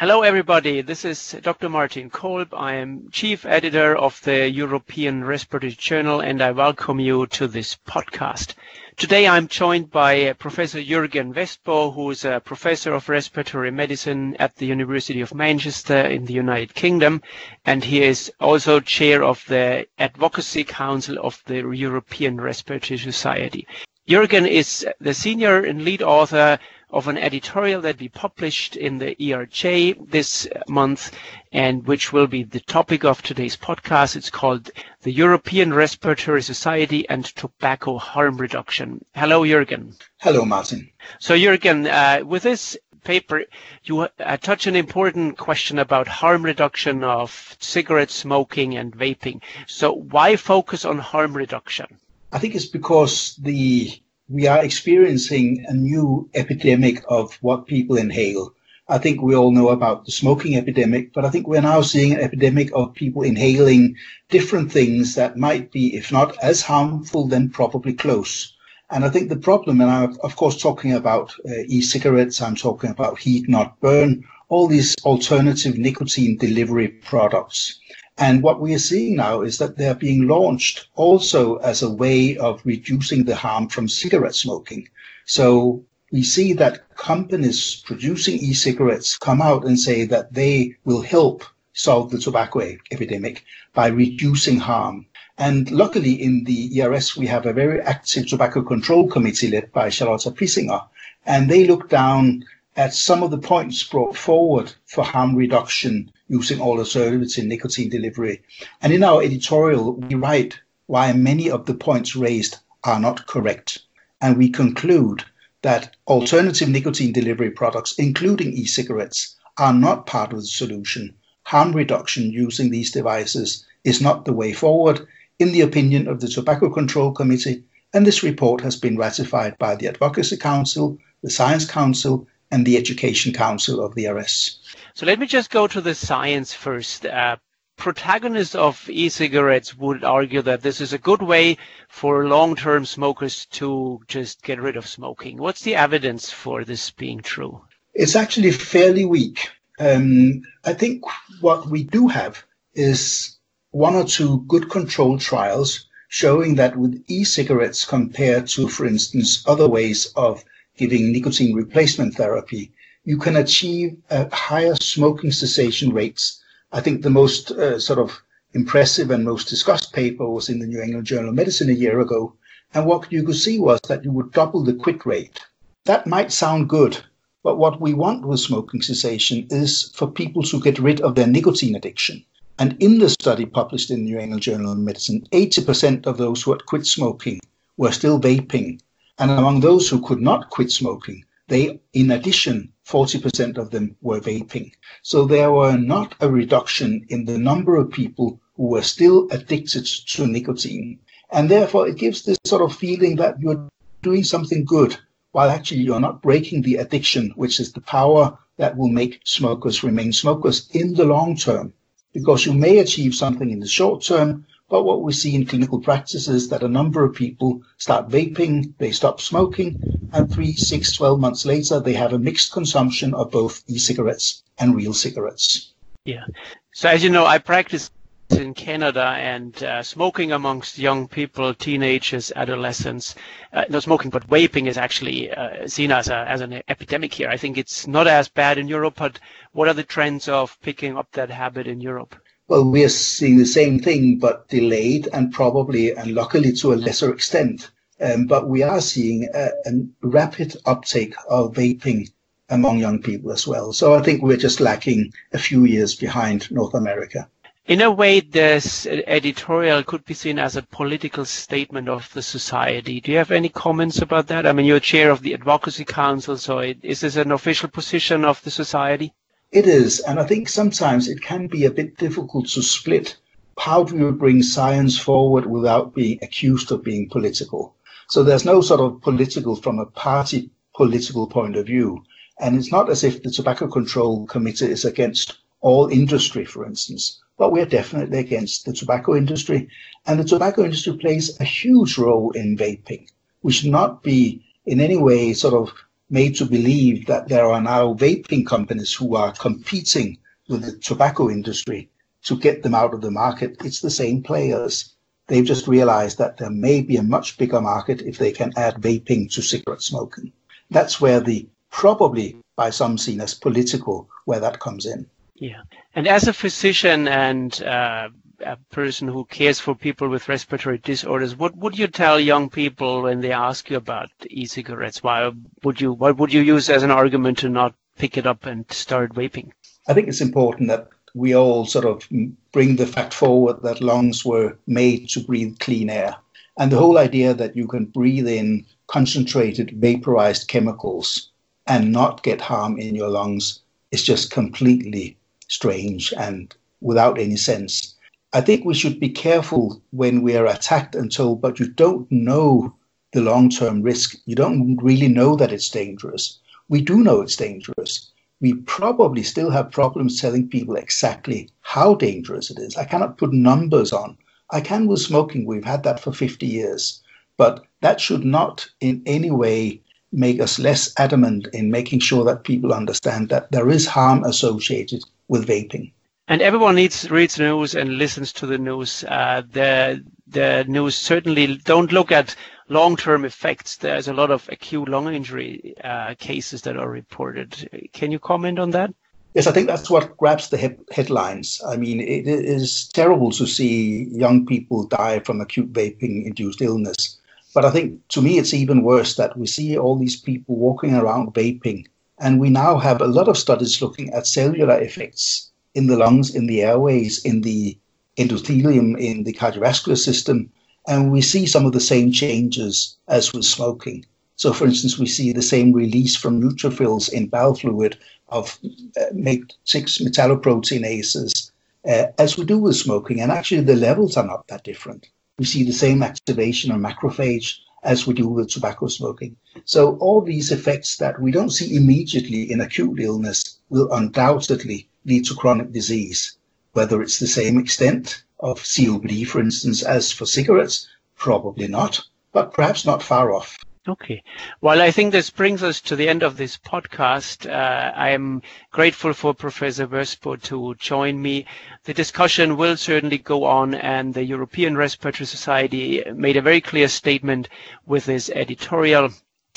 Hello, everybody. This is Dr. Martin Kolb. I am chief editor of the European Respiratory Journal, and I welcome you to this podcast. Today, I'm joined by uh, Professor Jørgen Vestbo, who is a professor of respiratory medicine at the University of Manchester in the United Kingdom, and he is also chair of the Advocacy Council of the European Respiratory Society. Jørgen is the senior and lead author of an editorial that we published in the ERJ this month and which will be the topic of today's podcast. It's called The European Respiratory Society and Tobacco Harm Reduction. Hello, Jørgen. Hello, Martin. So, Jørgen, uh, with this paper, you uh, touch an important question about harm reduction of cigarette smoking and vaping. So, why focus on harm reduction? I think it's because the we are experiencing a new epidemic of what people inhale. I think we all know about the smoking epidemic, but I think we're now seeing an epidemic of people inhaling different things that might be, if not as harmful, then probably close. And I think the problem, and I'm of course talking about uh, e-cigarettes, I'm talking about heat not burn, all these alternative nicotine delivery products. And what we are seeing now is that they're being launched also as a way of reducing the harm from cigarette smoking. So we see that companies producing e-cigarettes come out and say that they will help solve the tobacco epidemic by reducing harm. And luckily in the ERS, we have a very active tobacco control committee led by Charlotte Pisinger. And they look down at some of the points brought forward for harm reduction using all alternatives in nicotine delivery. And in our editorial, we write why many of the points raised are not correct. And we conclude that alternative nicotine delivery products, including e cigarettes, are not part of the solution. Harm reduction using these devices is not the way forward, in the opinion of the Tobacco Control Committee. And this report has been ratified by the Advocacy Council, the Science Council, and the Education Council of the ERS. So let me just go to the science first. Uh, protagonists of e-cigarettes would argue that this is a good way for long-term smokers to just get rid of smoking. What's the evidence for this being true? It's actually fairly weak. Um, I think what we do have is one or two good control trials showing that with e-cigarettes compared to, for instance, other ways of giving nicotine replacement therapy, you can achieve higher smoking cessation rates. I think the most uh, sort of impressive and most discussed paper was in the New England Journal of Medicine a year ago. And what you could see was that you would double the quit rate. That might sound good, but what we want with smoking cessation is for people to get rid of their nicotine addiction. And in the study published in the New England Journal of Medicine, 80% of those who had quit smoking were still vaping and among those who could not quit smoking, they, in addition, 40% of them were vaping. So there were not a reduction in the number of people who were still addicted to nicotine. And therefore, it gives this sort of feeling that you're doing something good while actually you're not breaking the addiction, which is the power that will make smokers remain smokers in the long term. Because you may achieve something in the short term, but what we see in clinical practice is that a number of people start vaping, they stop smoking, and three, six, 12 months later, they have a mixed consumption of both e-cigarettes and real cigarettes. Yeah. So as you know, I practice in Canada and uh, smoking amongst young people, teenagers, adolescents, uh, not smoking, but vaping is actually uh, seen as, a, as an epidemic here. I think it's not as bad in Europe, but what are the trends of picking up that habit in Europe? Well, we are seeing the same thing, but delayed and probably and luckily to a lesser extent. Um, but we are seeing a, a, rapid uptake of vaping among young people as well. So I think we're just lacking a few years behind North America. In a way, this editorial could be seen as a political statement of the society. Do you have any comments about that? I mean, you're chair of the Advocacy Council, so is this an official position of the society? It is, and I think sometimes it can be a bit difficult to split. How do you bring science forward without being accused of being political? So there's no sort of political from a party political point of view. And it's not as if the Tobacco Control Committee is against all industry, for instance, but we're definitely against the tobacco industry. And the tobacco industry plays a huge role in vaping. We should not be in any way sort of made to believe that there are now vaping companies who are competing with the tobacco industry to get them out of the market. It's the same players. They've just realized that there may be a much bigger market if they can add vaping to cigarette smoking. That's where the probably by some seen as political, where that comes in. Yeah. And as a physician and uh, a person who cares for people with respiratory disorders, what would you tell young people when they ask you about e-cigarettes? Why would you what would you use as an argument to not pick it up and start vaping? I think it's important that we all sort of bring the fact forward that lungs were made to breathe clean air. And the whole idea that you can breathe in concentrated vaporized chemicals and not get harm in your lungs is just completely strange and without any sense. I think we should be careful when we are attacked and told, but you don't know the long term risk. You don't really know that it's dangerous. We do know it's dangerous we probably still have problems telling people exactly how dangerous it is. I cannot put numbers on. I can with smoking. We've had that for 50 years. But that should not in any way make us less adamant in making sure that people understand that there is harm associated with vaping. And everyone needs reads news and listens to the news. Uh, the the news certainly don't look at long-term effects. There's a lot of acute lung injury uh, cases that are reported. Can you comment on that? Yes, I think that's what grabs the he- headlines. I mean, it is terrible to see young people die from acute vaping induced illness. But I think to me, it's even worse that we see all these people walking around vaping. And we now have a lot of studies looking at cellular effects in the lungs, in the airways, in the endothelium, in the cardiovascular system and we see some of the same changes as with smoking. So, for instance, we see the same release from neutrophils in BAL fluid of uh, matrix metalloproteinases uh, as we do with smoking, and actually the levels are not that different. We see the same activation of macrophage as we do with tobacco smoking. So, all these effects that we don't see immediately in acute illness will undoubtedly lead to chronic disease, whether it's the same extent of COPD, for instance, as for cigarettes? Probably not, but perhaps not far off. Okay. Well, I think this brings us to the end of this podcast. Uh, I am grateful for Professor Vestbo to join me. The discussion will certainly go on, and the European Respiratory Society made a very clear statement with this editorial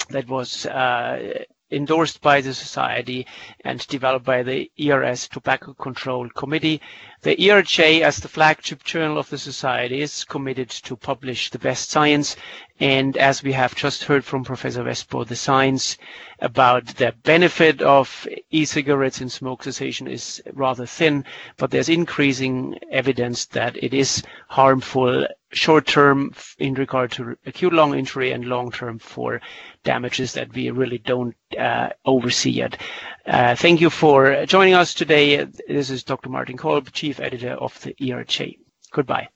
that was uh, endorsed by the Society and developed by the ERS Tobacco Control Committee. The ERJ, as the flagship journal of the Society, is committed to publish the best science. And as we have just heard from Professor Vestbo, the science about the benefit of e-cigarettes in smoke cessation is rather thin, but there's increasing evidence that it is harmful short term in regard to acute lung injury and long term for damages that we really don't uh, oversee yet. Uh, thank you for joining us today. This is Dr. Martin Kolb, Chief Editor of the ERJ. Goodbye.